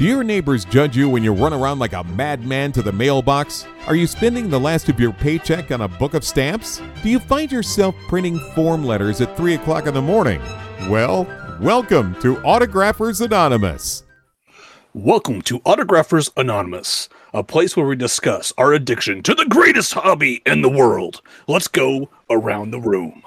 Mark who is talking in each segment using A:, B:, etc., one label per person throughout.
A: Do your neighbors judge you when you run around like a madman to the mailbox? Are you spending the last of your paycheck on a book of stamps? Do you find yourself printing form letters at 3 o'clock in the morning? Well, welcome to Autographers Anonymous.
B: Welcome to Autographers Anonymous, a place where we discuss our addiction to the greatest hobby in the world. Let's go around the room.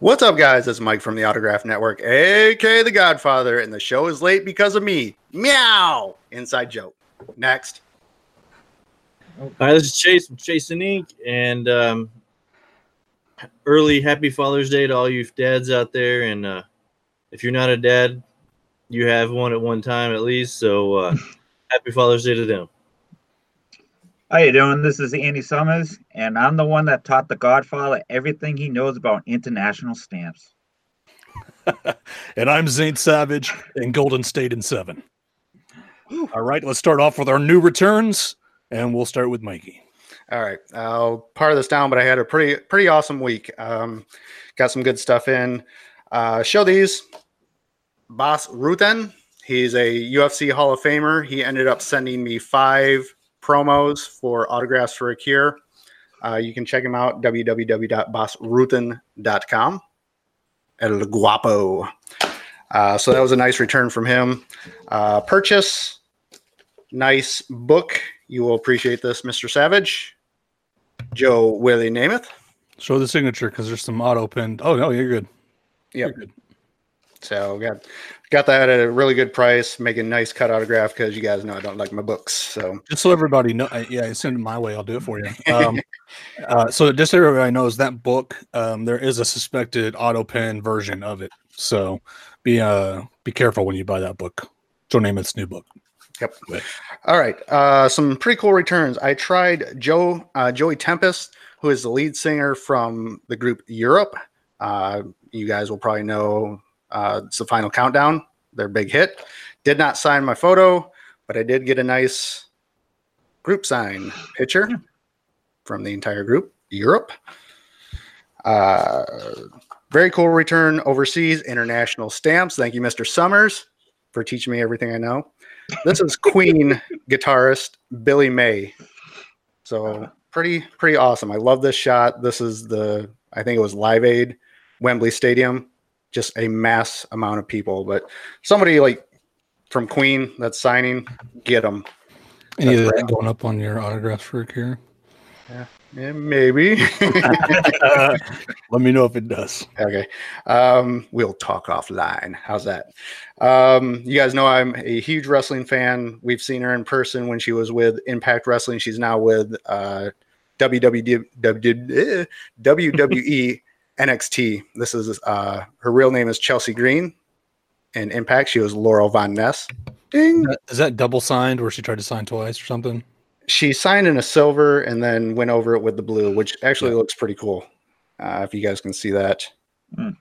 C: What's up, guys? It's Mike from the Autograph Network, aka The Godfather, and the show is late because of me. Meow! Inside joke. Next.
D: Hi, this is Chase from Chase and Ink, and um, early Happy Father's Day to all you dads out there. And uh, if you're not a dad, you have one at one time at least. So uh, Happy Father's Day to them.
E: How you doing? This is Andy Summers, and I'm the one that taught the Godfather everything he knows about international stamps.
B: and I'm Zane Savage in Golden State in seven. All right, let's start off with our new returns, and we'll start with Mikey.
C: All right, I'll part this down, but I had a pretty pretty awesome week. Um, got some good stuff in. Uh, show these. Bas Rutten. He's a UFC Hall of Famer. He ended up sending me five promos for autographs for a cure. Uh, you can check him out www.basrutten.com. El Guapo. Uh, so that was a nice return from him. Uh, purchase, nice book. You will appreciate this, Mr. Savage. Joe Willie Namath.
B: Show the signature because there's some auto pinned. Oh no, you're good.
C: Yep. You're good. So got got that at a really good price. Making a nice cut autograph because you guys know I don't like my books. So
B: just so everybody know, yeah, send it my way. I'll do it for you. Um, uh, so just so everybody knows that book, um, there is a suspected auto pen version of it. So be uh be careful when you buy that book. Joe Namath's new book.
C: Yep. All right. Uh, some pretty cool returns. I tried Joe uh, Joey Tempest, who is the lead singer from the group Europe. Uh, you guys will probably know uh, it's the final countdown, their big hit. Did not sign my photo, but I did get a nice group sign picture from the entire group, Europe. Uh, very cool return overseas, international stamps. Thank you, Mr. Summers, for teaching me everything I know. This is Queen guitarist Billy May. So pretty, pretty awesome. I love this shot. This is the, I think it was Live Aid, Wembley Stadium just a mass amount of people. But somebody like from Queen that's signing, get them.
B: Any of that going up on your autograph for a cure?
C: Yeah, yeah maybe.
B: Let me know if it does.
C: Okay. Um, we'll talk offline. How's that? Um, you guys know I'm a huge wrestling fan. We've seen her in person when she was with Impact Wrestling. She's now with uh, WWE. WWE NXT. This is uh, her real name is Chelsea Green. In Impact, she was Laurel Van Ness.
B: Ding. Is that double signed, or she tried to sign twice or something?
C: She signed in a silver and then went over it with the blue, which actually yeah. looks pretty cool. Uh, if you guys can see that.
E: Mm.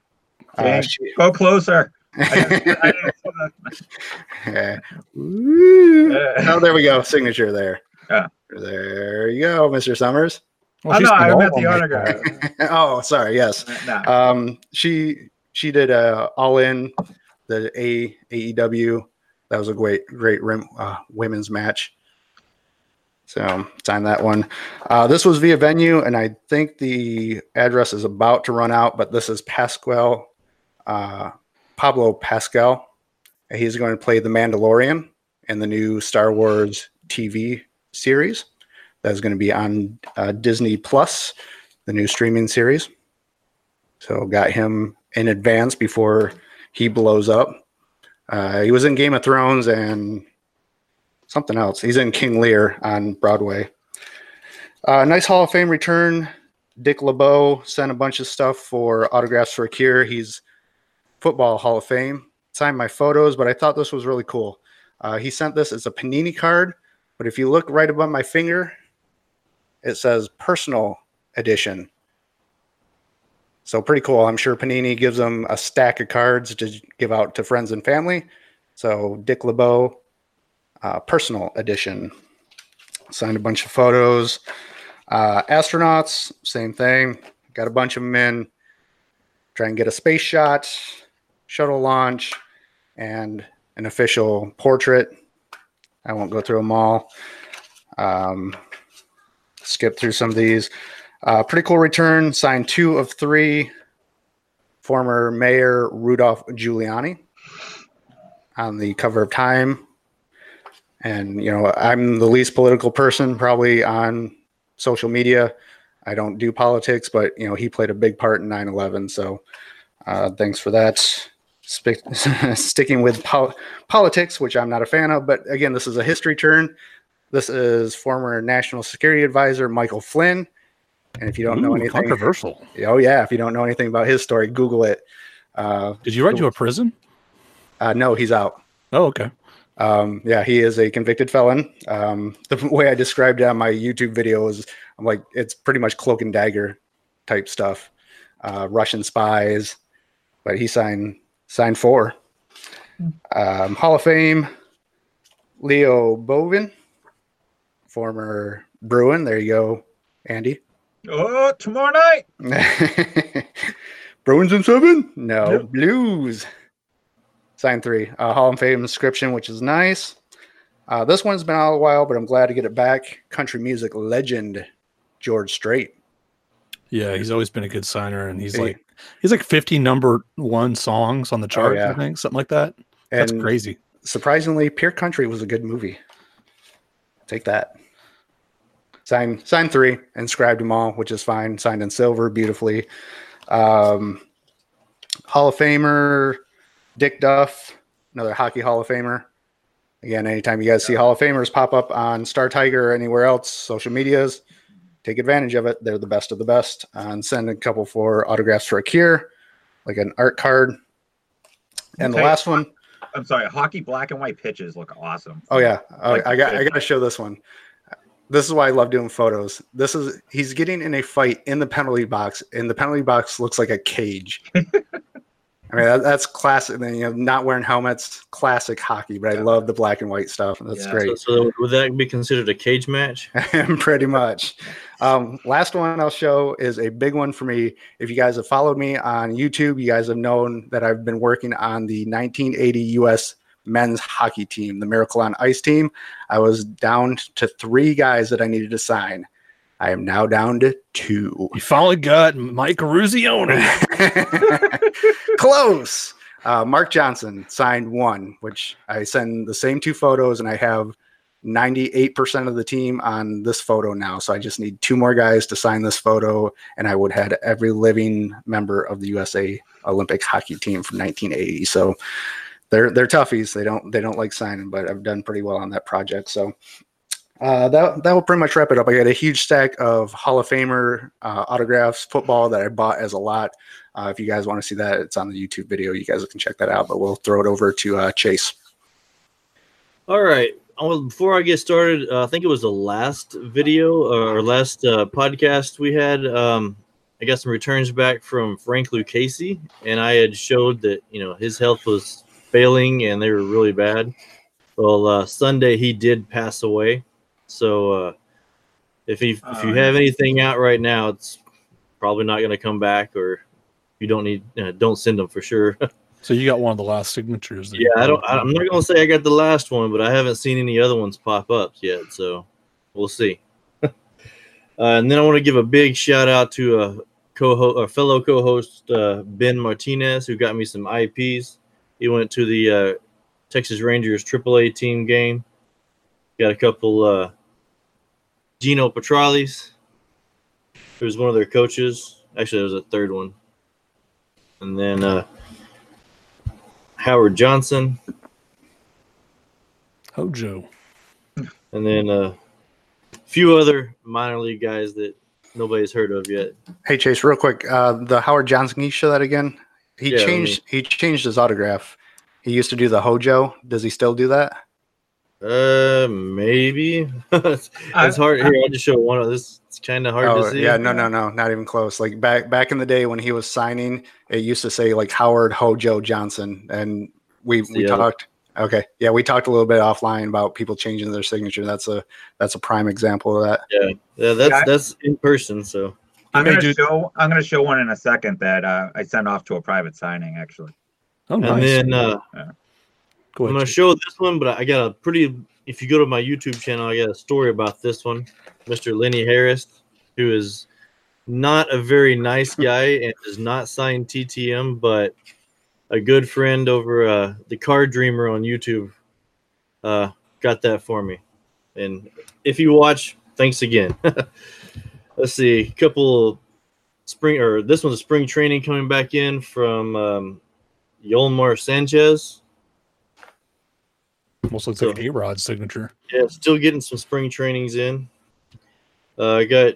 E: Uh, she, Go closer.
C: yeah. Oh, there we go. Signature there. Yeah. There you go, Mr. Summers.
E: Well, oh, no, I meant the autograph.
C: oh, sorry. Yes. No. Um, she she did uh, all in the A AEW. That was a great great uh, women's match. So sign that one. Uh, this was via venue, and I think the address is about to run out. But this is Pascal uh, Pablo Pascal. He's going to play the Mandalorian in the new Star Wars TV series that's going to be on uh, Disney Plus, the new streaming series. So got him in advance before he blows up. Uh, he was in Game of Thrones and something else. He's in King Lear on Broadway. Uh, nice Hall of Fame return. Dick LeBeau sent a bunch of stuff for autographs for Cure. He's football Hall of Fame. Signed my photos, but I thought this was really cool. Uh, he sent this as a panini card, but if you look right above my finger, it says personal edition. So pretty cool. I'm sure Panini gives them a stack of cards to give out to friends and family. So Dick LeBeau, uh, personal edition. Signed a bunch of photos. Uh, astronauts, same thing. Got a bunch of them in. Try and get a space shot, shuttle launch, and an official portrait I won't go through them all. Um, skip through some of these. Uh, pretty cool return. Signed two of three. Former Mayor Rudolph Giuliani on the cover of Time. And, you know, I'm the least political person probably on social media. I don't do politics, but, you know, he played a big part in 9 11. So uh, thanks for that. Sp- sticking with pol- politics, which I'm not a fan of. But again, this is a history turn. This is former National Security Advisor Michael Flynn. And if you don't know anything,
B: controversial.
C: oh yeah, if you don't know anything about his story, Google it. Uh,
B: Did you run to a prison?
C: uh, no, he's out.
B: Oh, okay.
C: Um, yeah, he is a convicted felon. Um, the way I described it on my YouTube video is, I'm like, it's pretty much cloak and dagger type stuff. Uh, Russian spies, but he signed signed four. Um, Hall of Fame, Leo Boivin, former Bruin. There you go, Andy.
E: Oh, tomorrow night.
C: Bruins in seven? No,
E: Nope.
C: Blues. Sign three. Uh, Hall of Fame inscription, which is nice. Uh, this one's been out a while, but I'm glad to get it back. Country music legend George Strait.
B: Yeah, he's always been a good signer, and he's
C: He-
B: like he's like 50 number one songs on the charts.
C: yeah.
B: I think something like that. That's
C: And
B: crazy.
C: surprisingly, Pure Country was a good movie. Take that. Sign sign three, inscribed them all, which is fine. Signed in silver, beautifully. Um, Hall of Famer Dick Duff, another hockey Hall of Famer. Again, anytime you guys see Hall of Famers pop up on Star Tiger or anywhere else, social medias, take advantage of it. They're the best of the best. and send a couple for autographs for a cure, like an art card. And the last one,
E: I'm sorry. Hockey black and white pitches look awesome.
C: Oh yeah, oh,
E: Like
C: I got I got to show this one. This is why I love doing photos. This is he's getting in a fight in the penalty box, and the penalty box looks like a cage. I mean that, that's classic. Then you know, not wearing helmets, classic hockey. But I love the black and white stuff. That's
E: Yeah,
D: So,
C: great.
D: so would that be considered a cage match?
C: Pretty much. Um, last one I'll show is a big one for me. If you guys have followed me on YouTube, you guys have known that I've been working on the 1980 U.S. men's hockey team, the Miracle on Ice team. I was down to three guys that I needed to sign. I am now down to two.
B: You finally got Mike Eruzione.
C: Close. Uh, Mark Johnson signed one, which I send the same two photos, and I have 98% of the team on this photo now. So I just need two more guys to sign this photo, and I would have every living member of the USA Olympic hockey team from 1980. So they're they're toughies. They don't they don't like signing, but I've done pretty well on that project. So uh, that that will pretty much wrap it up. I got a huge stack of Hall of Famer uh, autographs, football that I bought as a lot. Uh, if you guys want to see that, it's on the YouTube video. You guys can check that out. But we'll throw it over to uh, Chase.
D: All right. Well, before I get started, uh, I think it was the last video or last uh, podcast we had. Um, I got some returns back from Frank Lucchesi, and I had showed that you know his health was failing and they were really bad. Well, uh, Sunday he did pass away, so uh, if he, if you have anything out right now, it's probably not going to come back, or you don't need uh, don't send them for sure.
B: so you got one of the last signatures.
D: Yeah, I don't. I'm not gonna say I got the last one, but I haven't seen any other ones pop up yet. So we'll see. uh, and then I want to give a big shout out to a co-host, a fellow co-host uh, Ben Martinez who got me some IPs. He went to the uh, Texas Rangers AAA team game. Got a couple uh, Geno Petralli, who was one of their coaches. Actually, there was a third one, and then. Uh, Howard Johnson,
B: Hojo.
D: and then uh, a few other minor league guys that nobody's heard of yet.
C: Hey Chase, real quick, uh, the Howard Johnson. Can you show that again? He
D: Yeah, let
C: changed. He changed his autograph. He used to do the Hojo. Does he still do that?
D: Uh, maybe it's,
E: I-
D: it's hard. Here, I'll just show one of this. It's kind of hard
C: oh,
D: to see.
C: yeah, no, no, no, not even close. Like back back in the day when he was signing, it used to say like Howard Hojo Johnson, and we
D: It's
C: we
D: the other-
C: talked. Okay, yeah, we talked a little bit offline about people changing their signature. That's a that's a prime example of that.
D: Yeah, yeah, that's
E: Yeah.
D: that's in person. So
E: I'm gonna
B: dude.
E: show. I'm gonna show one in a second that uh, I sent off to a private signing. Actually,
B: Oh,
D: and
B: nice.
D: then uh,
B: Go
D: I'm gonna show this one, but I got a pretty. If you go to my YouTube channel, I got a story about this one, Mr. Lenny Harris, who is not a very nice guy and does not sign TTM, but a good friend over uh, the Card Dreamer on YouTube uh, got that for me. And if you watch, thanks again. Let's see, a couple spring or this one's a spring training coming back in from um, Yolmer Sanchez.
B: Almost looks
D: so-
B: like A Rod signature.
D: Yeah, still getting some spring trainings in. Uh, I got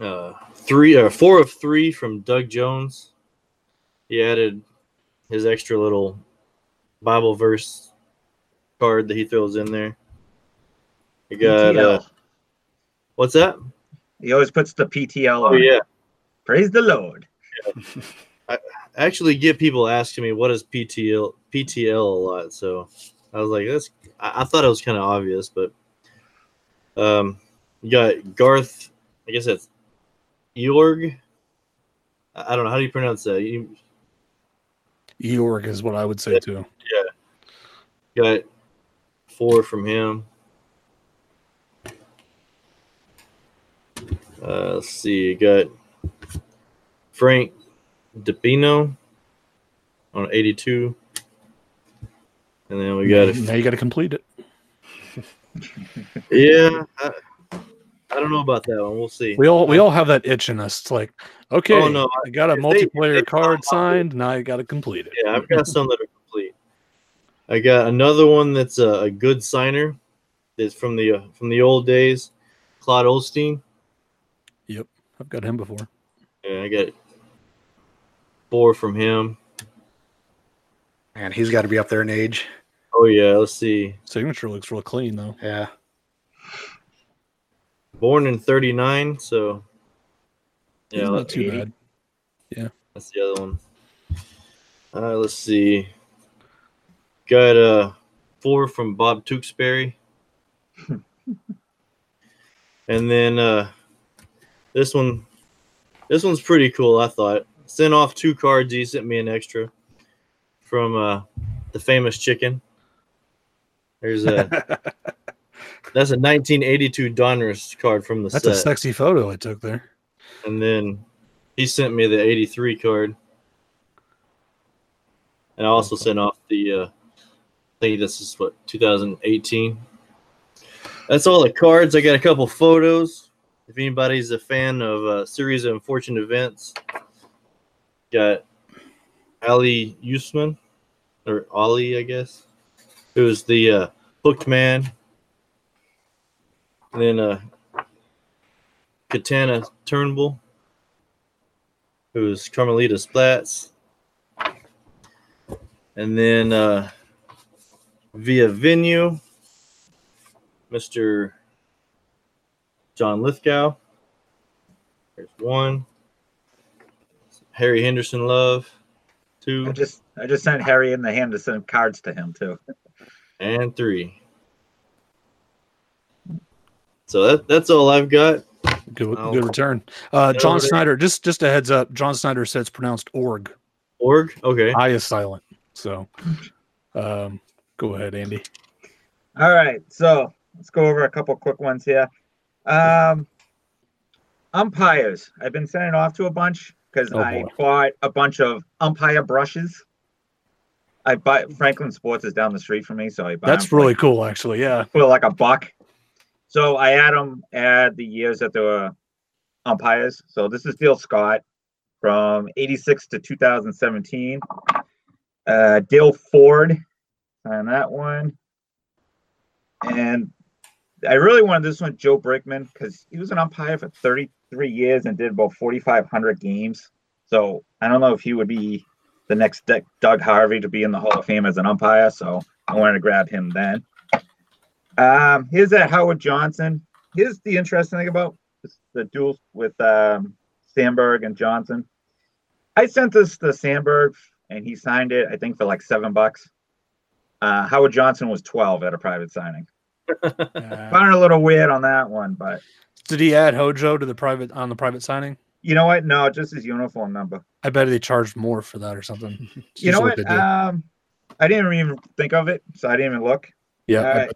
D: uh, three or four of three from Doug Jones. He added his extra little Bible verse card that he throws in there. I got uh, what's that?
E: He always puts the PTL on.
D: Oh yeah,
E: Praise the Lord.
D: I actually get people asking me what is PTL PTL a lot. So I was like, that's I, I thought it was kind of obvious, but um, you got Garth. I guess that's Jorg. I I don't know how do you pronounce that. You
B: Eorg is what I would say too.
D: Yeah, got four from him. Uh, let's see, you got Frank DiPino on 82. And then we got a
B: now you got to complete it.
D: Yeah, I, I don't know about that one. We'll see.
B: We all we all have that itch in us. It's like, okay,
D: Oh, no,
B: I got a
D: if they- if
B: multiplayer
D: they
B: card
D: come out with-
B: signed. Now I got to complete it.
D: Yeah, I've got some that are complete. I got another one that's a, a good signer. That's from the uh, from the old days, Claude Osteen.
B: I've got him before.
D: Yeah, I got four from him.
C: And he's got to be up there in age.
D: Oh yeah, let's see.
B: Signature looks real clean though.
C: Yeah.
D: Born in '39, so yeah,
B: not too bad.
D: Yeah, That's the other one. Uh, let's see. Got uh four from Bob Tewksbury. and then uh this one this one's pretty cool, I thought. Sent off two cards, he sent me an extra from uh the famous chicken. There's a that's a 1982 Donruss card from the
B: That's
D: set.
B: a sexy photo I took there.
D: And then he sent me the 83 card. And I also sent off the, uh, I think this is what, 2018. That's all the cards. I got a couple photos. If anybody's a fan of a series of unfortunate events, got Ali Usman, or Ali, I guess, who's the uh, hooked man. And then uh, Kitana Turnbull, who's Carmelita Spats. And then uh, via venue, Mr. John Lithgow. There's one. Harry Henderson Love, Two.
E: I
D: two,
E: just I just sent Harry in the hand to send cards to him too.
D: and three. So that, that's all I've got.
B: Good,
D: I'll-
B: good return. Uh, John
D: over.
B: Snyder. Just just a heads up. John Snyder said it's pronounced org.
D: Org? Okay.
B: I is silent. So, um, go ahead, Andy.
E: All right, so let's go over a couple quick ones here. Um, umpires. I've been sending off to a bunch because
B: Oh,
E: I
B: boy.
E: bought a bunch of umpire brushes. I buy Franklin Sports is down the street from me, so I buy
B: That's really
E: like,
B: cool, actually. Yeah.
E: for like a buck. So I add them add the years that they were umpires. So this is Dale Scott from 86 to 2017. Uh, Dale Ford on that one. And I really wanted this one, Joe Brinkman, because he was an umpire for 33 years and did about 4,500 games. So I don't know if he would be the next Doug- Doug Harvey to be in the Hall of Fame as an umpire. So I wanted to grab him then. Um, here's that Howard Johnson. Here's the interesting thing about the duel with um, Sandberg and Johnson. I sent this to Sandberg and he signed it, I think, for like seven bucks. Uh, Howard Johnson was 12 at a private signing.
B: Uh,
E: Found it a little weird on that one, but
B: did he add Hojo to the private on the private signing?
E: you know what? No, just his uniform number.
B: I bet they charged more for that or something. It's
E: You know
B: usually
E: what? Um, I didn't even think of it, so I didn't even look.
B: Yeah, I,
E: Uh,
B: bet,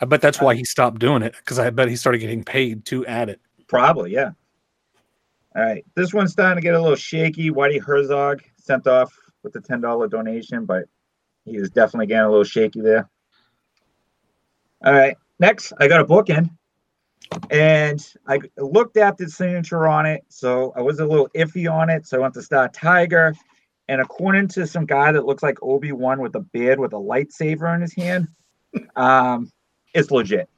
B: I bet that's why he stopped doing it because I bet he started getting paid to add it.
E: Probably, yeah. All right, this one's starting to get a little shaky. Whitey Herzog sent off with the ten dollar donation, but he is definitely getting a little shaky there. All right, next I got a book in, and I looked at the signature on it, so I was a little iffy on it. So I went to Star Tiger, and according to some guy that looks like Obi Wan with a beard with a lightsaber in his hand, um, it's legit.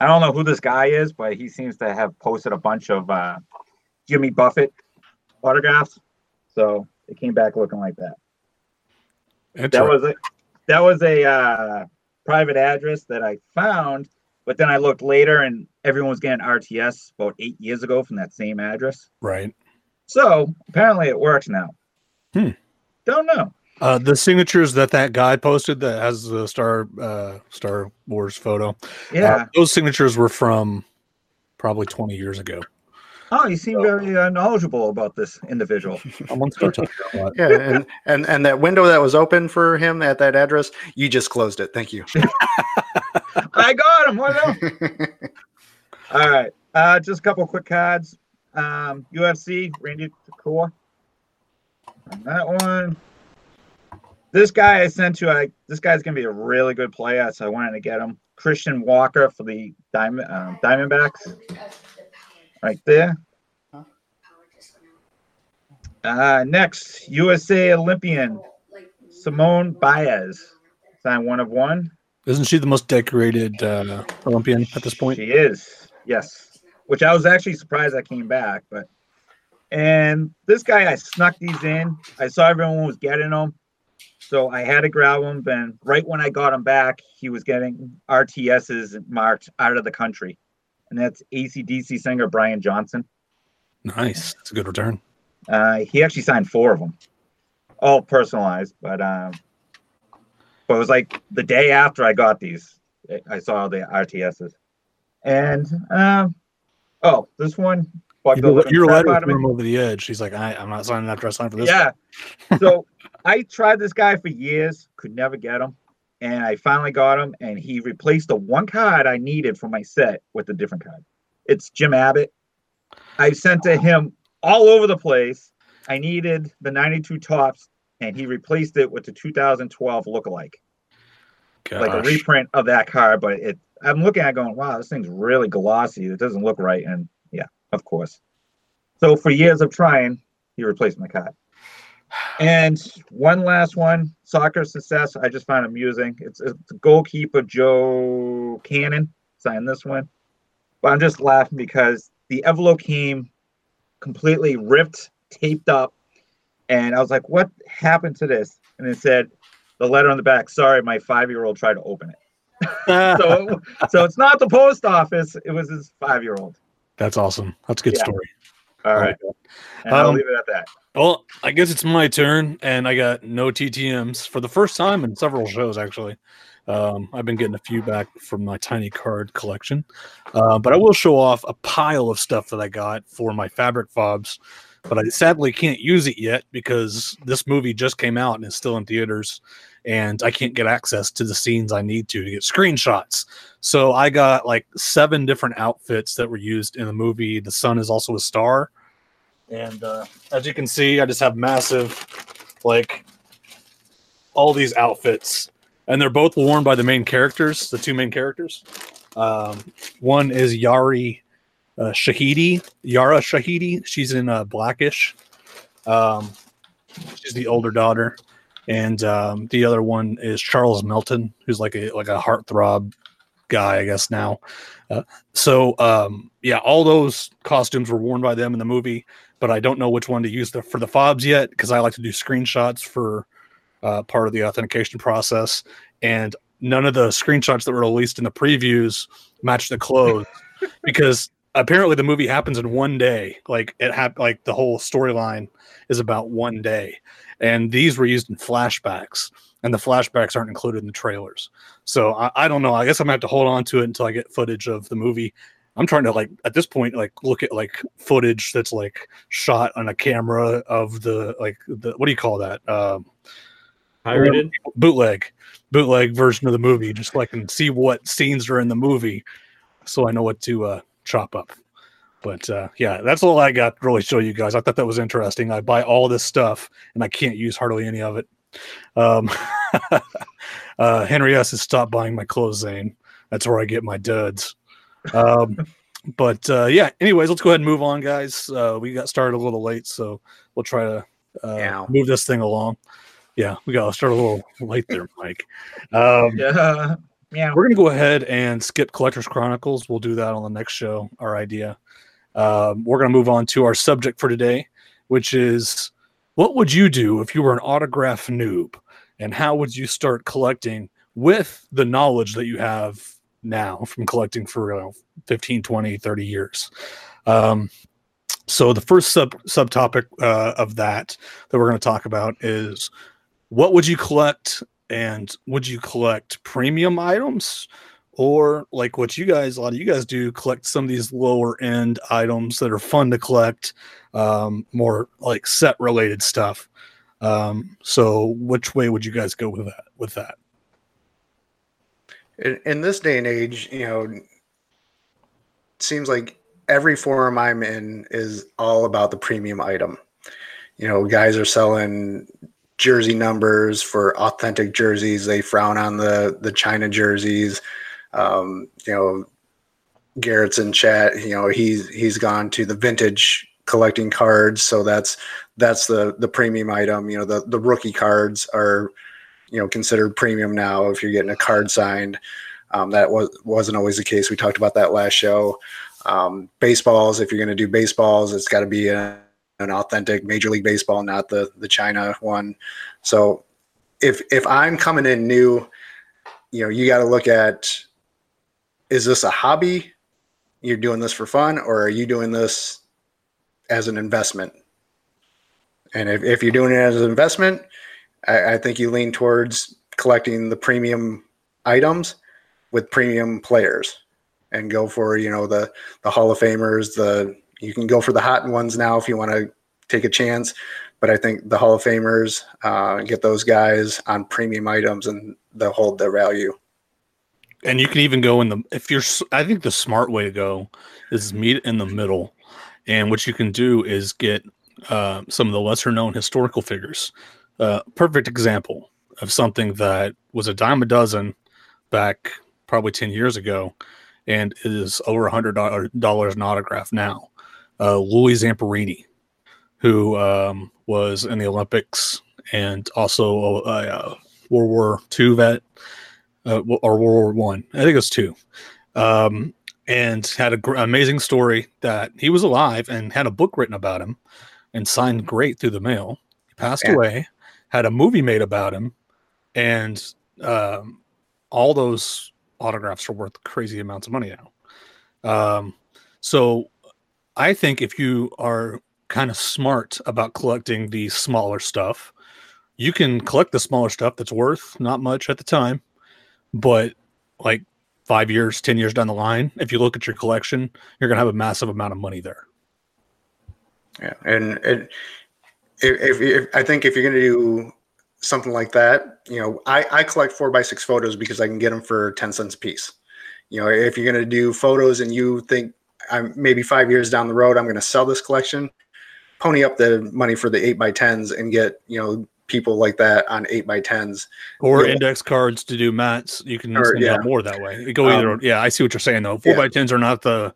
E: I don't know who this guy is, but he seems to have posted a bunch of uh, Jimmy Buffett autographs. So it came back looking like that. That was a that was a uh, private address that I found, but then I looked later and everyone was getting RTS about eight years ago from that same address.
B: right.
E: So apparently it works now.
B: Hmm.
E: Don't know.
B: Uh, the signatures that that guy posted that has the Star uh, Star Wars photo.
E: Yeah.
B: uh, those signatures were from probably 20 years ago.
E: Oh, you seem very uh, knowledgeable about this individual.
B: I'm on Star Tiger a lot.
C: Yeah, and, and and that window that was open for him at that address, you just closed it. Thank you.
E: I got him. What else? All right. Uh, just a couple quick cards. Um, UFC, Randy Couture. On that one. This guy I sent to, I this guy's gonna be a really good player, so I wanted to get him. Christian Walker for the Diamond um, Diamondbacks, right there. Uh, next, USA Olympian Simone Biles, sign one of one.
B: Isn't she the most decorated uh, Olympian at this point?
E: She is, yes. Which I was actually surprised I came back, but and this guy I snuck these in. I saw everyone was getting them, so I had to grab them. And right when I got him back, he was getting RTSs marked out of the country, and that's ACDC singer Brian Johnson.
B: Nice. It's a good return.
E: Uh, he actually signed four of them, all personalized. But um, but it was like the day after I got these, I- saw the RTSs, and um, oh, this one.
B: Your letter threw him over the edge. He's like, I, I'm not signing after I sign for this.
E: Yeah. so I tried this guy for years, could never get him. And I finally got him, and he replaced the one card I needed for my set with a different card. It's Jim Abbott. I sent to him all over the place. I needed the 92 Topps, and he replaced it with the 2012 lookalike, like a reprint of that card. But it, I'm looking at it going, wow, this thing's really glossy. It doesn't look right. And yeah, of course. So for years of trying, he replaced my card. And one last one, soccer success. I just find amusing. It's, it's goalkeeper Joe Cannon signed this one, but I'm just laughing because the envelope came completely ripped, taped up, and I was like, "What happened to this?" And it said the letter on the back. Sorry, my five-year-old tried to open it. So, so it's not the post office. It was his five-year-old.
B: That's awesome. That's a good
E: Yeah.
B: story.
E: All right, and I'll
B: Um,
E: leave it at that.
B: Well, I guess it's my turn, and I got no TTMs for the first time in several shows. Actually, um, I've been getting a few back from my tiny card collection, uh, but I will show off a pile of stuff that I got for my fabric fobs. But I sadly can't use it yet because this movie just came out and is still in theaters, and I can't get access to the scenes I need to to get screenshots. So I got like seven different outfits that were used in the movie. The sun is also a star. And uh, as you can see, I just have massive, like, all these outfits, and they're both worn by the main characters, the two main characters. Um, one is Yari uh, Shahidi, Yara Shahidi. She's in uh, Blackish. Um, she's the older daughter, and um, the other one is Charles Melton, who's like a like a heartthrob guy, I guess now. Uh, so um, yeah, all those costumes were worn by them in the movie but I don't know which one to use the, for the fobs yet because I like to do screenshots for uh, part of the authentication process, and none of the screenshots that were released in the previews match the clothes because apparently the movie happens in one day. Like it hap- like the whole storyline is about one day, and these were used in flashbacks, and the flashbacks aren't included in the trailers. So I, I don't know. I guess I'm gonna have to hold on to it until I get footage of the movie I'm trying to like at this point like look at like footage that's like shot on a camera of the like the what do you call that? Um
D: Pirated.
B: bootleg, bootleg version of the movie, just so I can see what scenes are in the movie, so I know what to uh, chop up. But uh, yeah, that's all I got to really show you guys. I thought that was interesting. I buy all this stuff and I can't use hardly any of it. Um, uh, Henry S has stopped buying my clothes, Zane. That's where I get my duds. Um, but uh, yeah, anyways, let's go ahead and move on, guys. Uh, we got started a little late, so we'll try to uh, move this thing along. Yeah, we got to start a little late there, Mike. Um,
E: Yeah. Yeah.
B: we're going to go ahead and skip Collectors Chronicles. We'll do that on the next show, our idea. Um, we're going to move on to our subject for today, which is what would you do if you were an autograph noob? And how would you start collecting with the knowledge that you have now from collecting for you know, 15, 20, 30 years? Um, so the first sub subtopic uh, of that that we're going to talk about is what would you collect and would you collect premium items? Or like what you guys a lot of you guys do collect some of these lower end items that are fun to collect um, more like set related stuff. Um, so which way would you guys go with that with that?
C: In, in this day and age, you know, seems like every forum I'm in is all about the premium item. You know, guys are selling jersey numbers for authentic jerseys. They frown on the the China jerseys. Um, you know, Garrett's in chat. You know, he's he's gone to the vintage collecting cards, so that's that's the the premium item. You know, the the rookie cards are you know considered premium now if you're getting a card signed. Um, that was wasn't always the case. We talked about that last show. Um, baseballs, if you're going to do baseballs, it's got to be a, an authentic Major League Baseball, not the the China one. So if if I'm coming in new, you know, you got to look at is this a hobby? You're doing this for fun, or are you doing this as an investment? And if, if you're doing it as an investment, I, I think you lean towards collecting the premium items with premium players and go for you know the the Hall of Famers. The you can go for the hot ones now if you want to take a chance, but I think the Hall of Famers uh, get those guys on premium items and they'll hold their value.
B: and you can even go in the if you're I think the smart way to go is meet in the middle. And what you can do is get uh, some of the lesser known historical figures. Uh, perfect example of something that was a dime a dozen back probably 10 years ago and is over a hundred dollars an autograph now uh, louis zamperini who um, was in the olympics and also a, a world war ii vet uh, or World War One. I. think it was two. Um, and had an gr- amazing story that he was alive and had a book written about him and signed great through the mail. He passed
C: Yeah.
B: away, had a movie made about him, and um, all those autographs are worth crazy amounts of money now. Um, so I think if you are kind of smart about collecting the smaller stuff, you can collect the smaller stuff that's worth not much at the time but like five years, 10 years down the line, if you look at your collection, you're going to have a massive amount of money there.
C: Yeah, and it, if, if, if I think if you're going to do something like that, you know, I, I collect four by six photos because I can get them for ten cents a piece. You know, if you're going to do photos and you think I'm maybe five years down the road, I'm going to sell this collection, pony up the money for the eight by tens and get you know people like that on eight by tens.
B: Or
C: Yeah.
B: index cards to do mats. You can
C: Or,
B: send out
C: yeah.
B: more that way. You go either.
C: Um,
B: yeah, I see what you're saying though. Four
C: yeah.
B: by tens are not the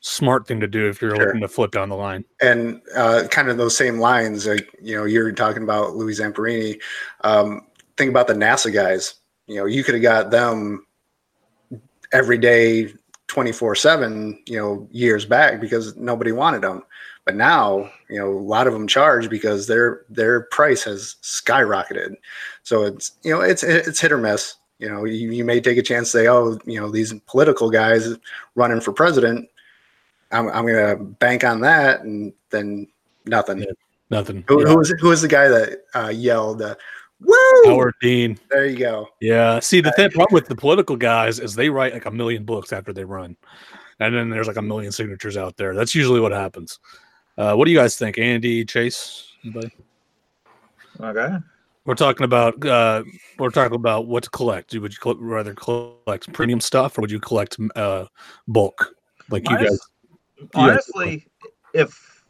B: smart thing to do if you're
C: Sure.
B: looking to flip down the line.
C: and uh, kind of those same lines, like you know, you're talking about Louis Zamperini. Um, think about the NASA guys. You know, you could have got them every day, twenty four seven. You know, years back because nobody wanted them. But now, you know, a lot of them charge because their their price has skyrocketed. So it's you know it's it's hit or miss. You know, you, you may take a chance, say, oh, you know, these political guys running for president. I'm, I'm gonna bank on that, and then nothing.
B: Yeah. Nothing.
C: Who,
B: Yeah.
C: who was who was the guy that uh, yelled, uh, "Woo!"
B: Howard Dean.
C: There you go.
B: Yeah. See, the thing problem with the political guys is they write like a million books after they run, and then there's like a million signatures out there. That's usually what happens. Uh, what do you guys think, Andy, Chase? Anybody?
E: Okay.
B: We're talking about uh, we're talking about what to collect. Would you rather collect premium stuff or would you collect uh, bulk like you guys?
E: Honestly, if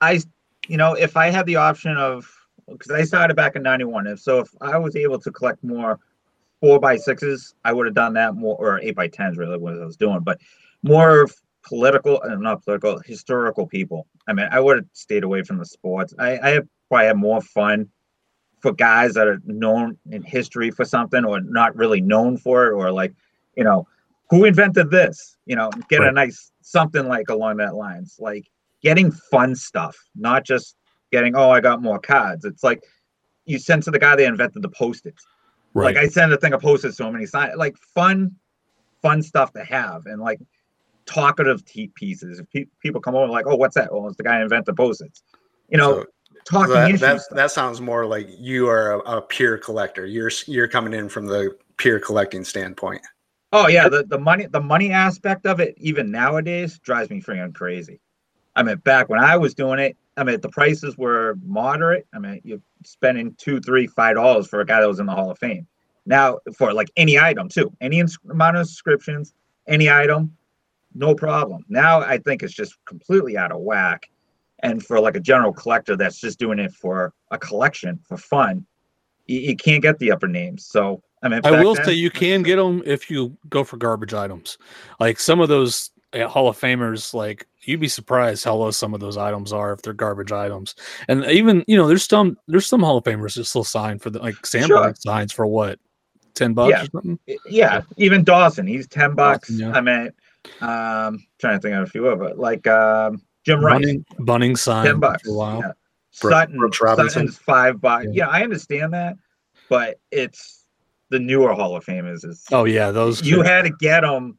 E: I, you know, if I had the option of because I started back in '91, if so, if I was able to collect more four by sixes, I would have done that more, or eight by tens, really, what I was doing, but more political and uh, not political, historical people. I mean, I would have stayed away from the sports. I, I probably had more fun for guys that are known in history for something or not really known for it or like you know who invented this you know get right. a nice something like along that lines like getting fun stuff not just getting oh i got more cards it's like you send to the guy that invented the post-its right. like i send a thing of post-its so many sign like fun fun stuff to have and like talkative tea pieces if pe- people come over like oh what's that well it's the guy who invented post-its you know so- talking
C: that, that, that, sounds more like you are a, a, pure collector. You're you're coming in from the pure collecting standpoint.
E: Oh yeah, the, the money the money aspect of it, even nowadays, drives me freaking crazy. I mean, back when I was doing it, I mean the prices were moderate. I mean, you're spending two, three, five dollars for a guy that was in the Hall of Fame. Now, for like any item too, any ins- amount of subscriptions, any item, no problem. Now I think it's just completely out of whack and for like a general collector that's just doing it for a collection for fun, you, you can't get the upper names. So I mean,
B: I will then, say you can get them if you go for garbage items. Like some of those Hall of Famers, like you'd be surprised how low some of those items are if they're garbage items. And even you know, there's some there's some Hall of Famers that still sign for the like Sandberg sure. signs for what ten bucks
E: yeah.
B: or something.
E: Yeah, even Dawson, he's ten bucks. Dawson, yeah. I mean, um, trying to think of a few of it, like um, Jim Rice.
B: Bunning, Bunning sign
E: ten bucks. For a. Yeah. Sutton, Brooks Robinson. Sutton's five bucks. Yeah. yeah, I understand that, but it's the newer Hall of Famers. Is
B: oh yeah, those
E: you had to get them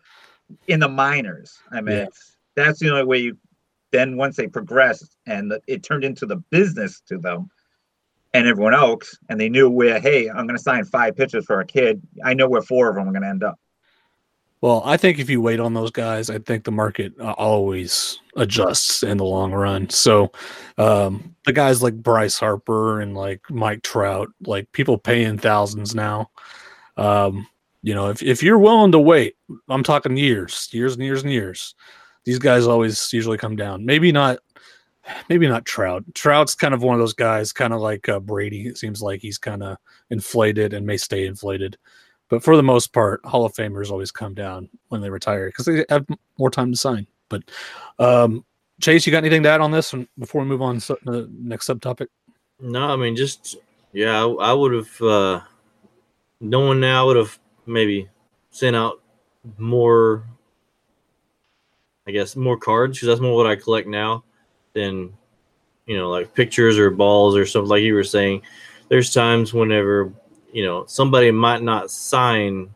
E: in the minors. I mean, yeah. that's the only way you. Then once they progressed and it turned into the business to them and everyone else, and they knew where, hey, I'm going to sign five pitchers for a kid. I know where four of them are going to end up.
B: Well, I think if you wait on those guys, I think the market uh, always adjusts in the long run. So, um, the guys like Bryce Harper and like Mike Trout, like people paying thousands now. Um, you know, if, if you're willing to wait, I'm talking years, years and years and years. These guys always usually come down. Maybe not, maybe not Trout. Trout's kind of one of those guys, kind of like uh, Brady. It seems like he's kind of inflated and may stay inflated. But for the most part, Hall of Famers always come down when they retire because they have more time to sign. But um, Chase, you got anything to add on this before we move on to the next subtopic?
D: No, I mean just yeah, I, I would have uh, knowing now would have maybe sent out more. I guess more cards because that's more what I collect now than you know like pictures or balls or something like you were saying. There's times whenever you know somebody might not sign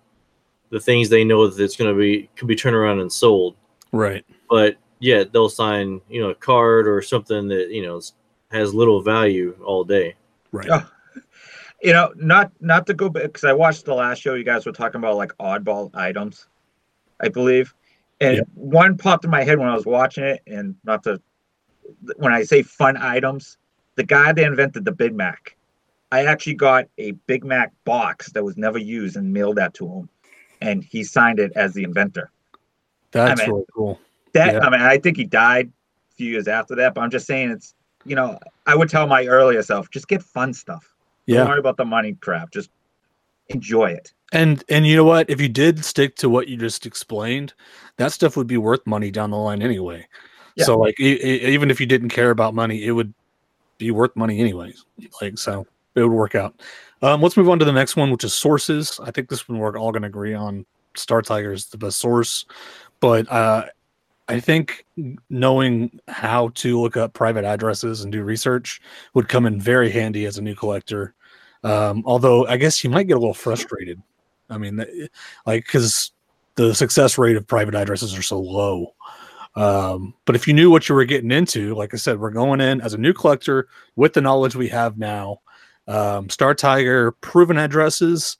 D: the things they know that it's going to be could be turned around and sold
B: right
D: but yeah they'll sign you know a card or something that you know has little value all day
B: right uh,
E: you know not not to go back because i watched the last show you guys were talking about like oddball items i believe and yep. one popped in my head when i was watching it and not to when i say fun items the guy that invented the big mac I actually got a Big Mac box that was never used and mailed that to him, and he signed it as the inventor.
B: That's I mean, really cool.
E: That yeah. I mean, I think he died a few years after that, but I'm just saying it's you know I would tell my earlier self just get fun stuff. Yeah. Don't worry about the money crap. Just enjoy it.
B: And and you know what? If you did stick to what you just explained, that stuff would be worth money down the line anyway. Yeah. So like e- even if you didn't care about money, it would be worth money anyways. Like so it would work out. Um, let's move on to the next one, which is sources. I think this one we're all going to agree on. Star Tiger is the best source, but uh, I think knowing how to look up private addresses and do research would come in very handy as a new collector. Um, although I guess you might get a little frustrated. I mean, like because the success rate of private addresses are so low. Um, but if you knew what you were getting into, like I said, we're going in as a new collector with the knowledge we have now um, Star Tiger proven addresses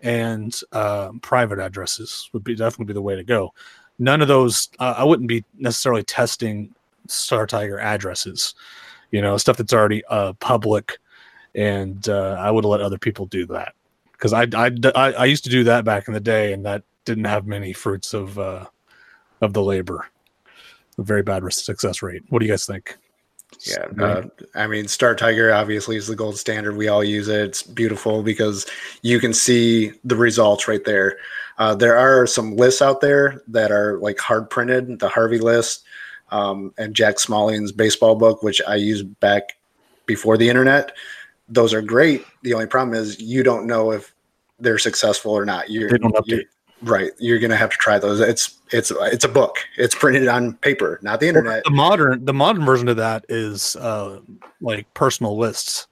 B: and uh, private addresses would be definitely be the way to go. None of those, uh, I wouldn't be necessarily testing Star Tiger addresses. You know, stuff that's already uh, public and uh, I would let other people do that because I, I, I I used to do that back in the day, and that didn't have many fruits of uh, of the labor. A very bad success rate. What do you guys think?
C: Yeah, uh, I mean, Star Tiger obviously is the gold standard. We all use it. It's beautiful because you can see the results right there. Uh, there are some lists out there that are like hard printed, the Harvey list, um, and Jack Smalling's baseball book, which I used back before the internet. Those are great. The only problem is you don't know if they're successful or not. You're,
B: they don't update.
C: Right, you're gonna have to try those. It's it's it's a book. It's printed on paper, not the internet.
B: The modern the modern version of that is uh, like personal lists.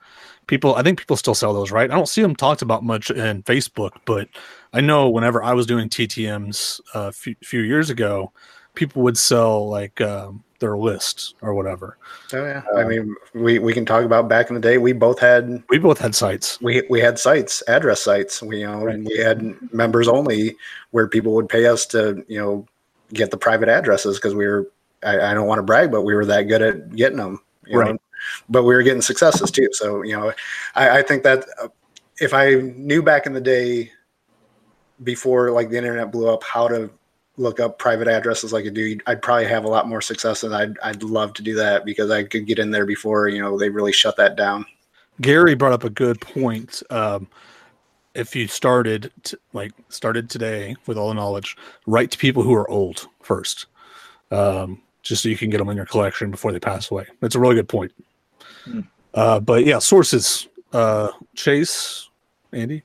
B: People, I think people still sell those, right? I don't see them talked about much in Facebook, but I know whenever I was doing TTM's a uh, few, few years ago, people would sell like um, their list or whatever.
C: Oh yeah, uh, I mean, we we can talk about back in the day. We both had
B: we both had sites.
C: We we had sites, address sites. We you know right. we had members only where people would pay us to you know get the private addresses because we were. I, I, don't want to brag, but we were that good at getting them. right. Know? But we were getting successes too. So you know, I, I think that uh, if I knew back in the day before like the internet blew up how to look up private addresses like I do, I'd probably have a lot more success, and I'd I'd love to do that because I could get in there before you know they really shut that down.
B: Gary brought up a good point. Um, if you started to, like started today with all the knowledge, write to people who are old first, um, just so you can get them in your collection before they pass away. That's a really good point. Hmm. Uh, but yeah, sources. Uh, Chase, Andy.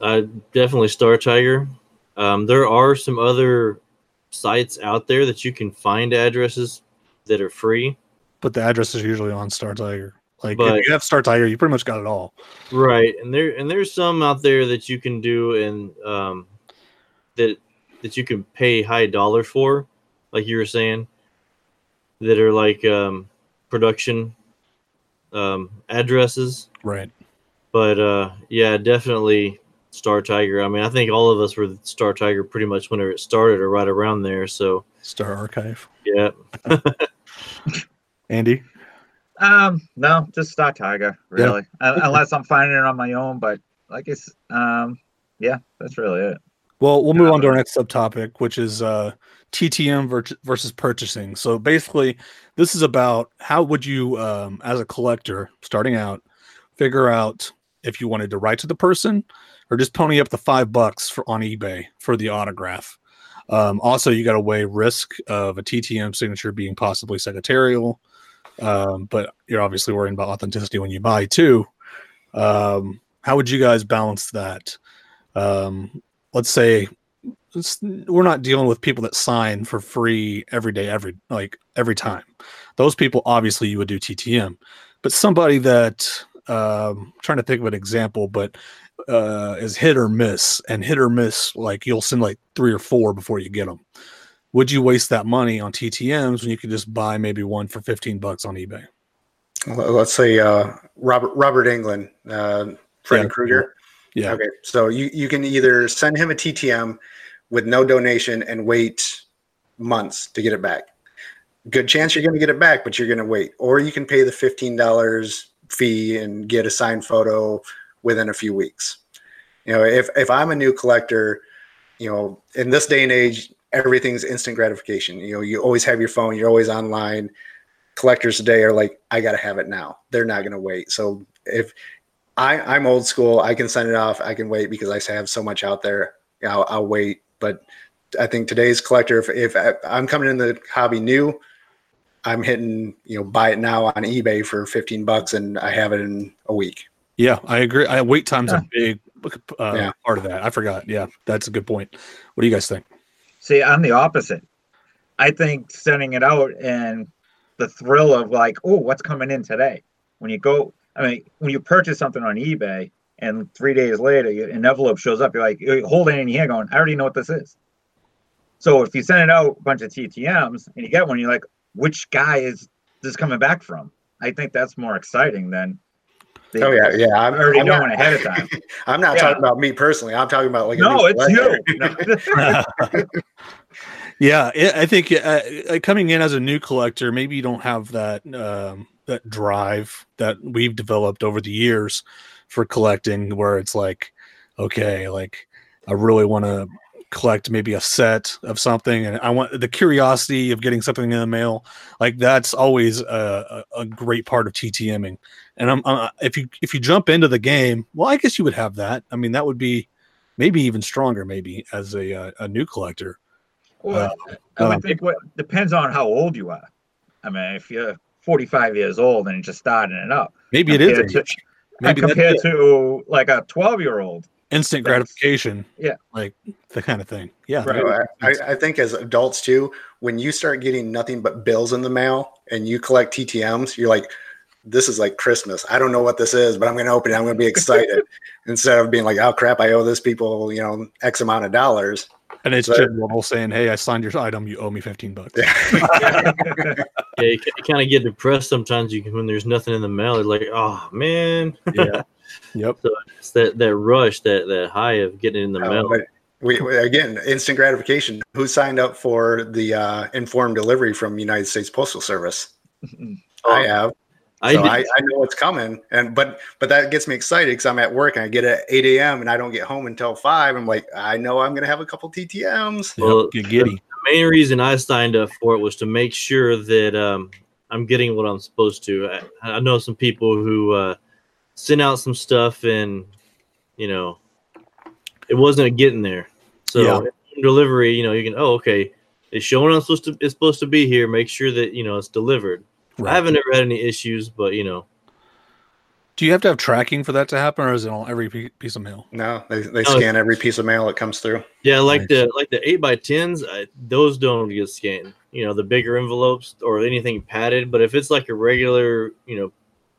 D: Uh, definitely Star Tiger. Um, there are some other sites out there that you can find addresses that are free.
B: But the address is usually on Star Tiger. Like but, if you have Star Tiger, you pretty much got it all.
D: Right, and there and there's some out there that you can do and um, that that you can pay high dollar for, like you were saying, that are like um, production um, addresses.
B: Right.
D: But uh, yeah, definitely Star Tiger. I mean, I think all of us were Star Tiger pretty much whenever it started or right around there. So
B: Star Archive.
D: Yeah.
B: Andy.
E: Um, no, just Star Tiger, really. Yeah. Unless I'm finding it on my own, but like it's um, yeah, that's really it.
B: Well, we'll move on to our next subtopic, which is uh, TTM versus purchasing. So basically, this is about how would you, um, as a collector starting out, figure out if you wanted to write to the person or just pony up the five bucks for on eBay for the autograph. Um, also, you got to weigh risk of a TTM signature being possibly secretarial, um, but you're obviously worrying about authenticity when you buy too. Um, how would you guys balance that? Um, let's say we're not dealing with people that sign for free every day, every like every time. Those people, obviously, you would do TTM, but somebody that um, trying to think of an example, but uh, is hit or miss, and hit or miss, like you'll send like three or four before you get them. Would you waste that money on TTMs when you could just buy maybe one for 15 bucks on eBay?
C: Let's say uh, Robert Robert Englund, uh, Freddy yeah. Krueger.
B: Yeah.
C: Okay. So you, you can either send him a TTM with no donation and wait months to get it back. Good chance you're going to get it back, but you're going to wait. Or you can pay the $15 fee and get a signed photo within a few weeks. You know, if if I'm a new collector, you know, in this day and age, everything's instant gratification. You know, you always have your phone, you're always online. Collectors today are like, I got to have it now. They're not to wait. So if I, I'm old school, I can send it off. I can wait because I have so much out there. I'll, I'll wait. But I think today's collector, if, if I'm coming in the hobby new, I'm hitting, you know, buy it now on eBay for 15 bucks and I have it in a week.
B: Yeah, I agree. I, wait time's yeah. a big uh, yeah. part of that. I forgot. Yeah, that's a good point. What do you guys think?
E: See, I'm the opposite. I think sending it out and the thrill of like, oh, what's coming in today? When you go, I mean, when you purchase something on eBay and three days later an envelope shows up, you're like, you're holding it in your hand, going, I already know what this is. So if you send it out a bunch of TTMs and you get one, you're like, which guy is this coming back from? I think that's more exciting than
C: they oh yeah, yeah.
E: I'm already I'm knowing not, ahead of time.
C: I'm not yeah. talking about me personally. I'm talking about like
E: no, it's you.
B: yeah, it, I think uh, uh, coming in as a new collector, maybe you don't have that um, that drive that we've developed over the years for collecting where it's like okay like i really want to collect maybe a set of something and i want the curiosity of getting something in the mail like that's always a, a, a great part of ttming and i'm uh, if you if you jump into the game well i guess you would have that i mean that would be maybe even stronger maybe as a uh, a new collector
E: Well, I would
B: um,
E: think what depends on how old you are. I mean, if you're 45 years old and just starting it up,
B: maybe it is
E: compared to,
B: age. maybe that's
E: compared
B: it.
E: to like a 12 year old.
B: instant gratification
E: yeah.
B: like the kind of thing yeah
E: Right.
C: I, I- I think as adults too, when you start getting nothing but bills in the mail and you collect TTMs, you're like, this is like Christmas. I don't know what this is, but I'm going to open it. I'm going to be excited instead of being like, oh crap, I owe this people, you know, X amount of dollars.
B: and it's
C: So-
B: Jim Lovell saying hey i signed your item you owe me 15 bucks
E: Yeah.
D: Yeah, you, kind of get depressed sometimes. You can, when there's nothing in the mail. It's like, oh man,
B: yeah yep
D: it's that that rush, that that high of getting in the
C: Uh,
D: mail.
C: but we, we- again, instant gratification. Who signed up for the uh, informed delivery from United States Postal Service? I have.
D: I
C: so I, I know what's coming, and but but that gets me excited because I'm at work and I get at 8 a.m. and I don't get home until five. I'm like, I know I'm gonna have a couple TTMs.
D: Well,
B: yep. get giddy
D: the main reason I signed up for it was to make sure that um, I'm getting what I'm supposed to. I, I know some people who uh, sent out some stuff and you know it wasn't getting there. So
B: Yeah.
D: delivery, you know, you can oh okay, it's showing I'm supposed to it's supposed to be here. Make sure that you know it's delivered.
B: Right.
D: I haven't ever had any issues, but you know,
B: do you have to have tracking for that to happen or is it on every piece of mail
C: No, they, they
D: Oh.
C: scan every piece of mail that comes through.
D: yeah, like
B: Nice.
D: the like the eight by tens, those don't get scanned. You know, the bigger envelopes or anything padded. But if it's like a regular, you know,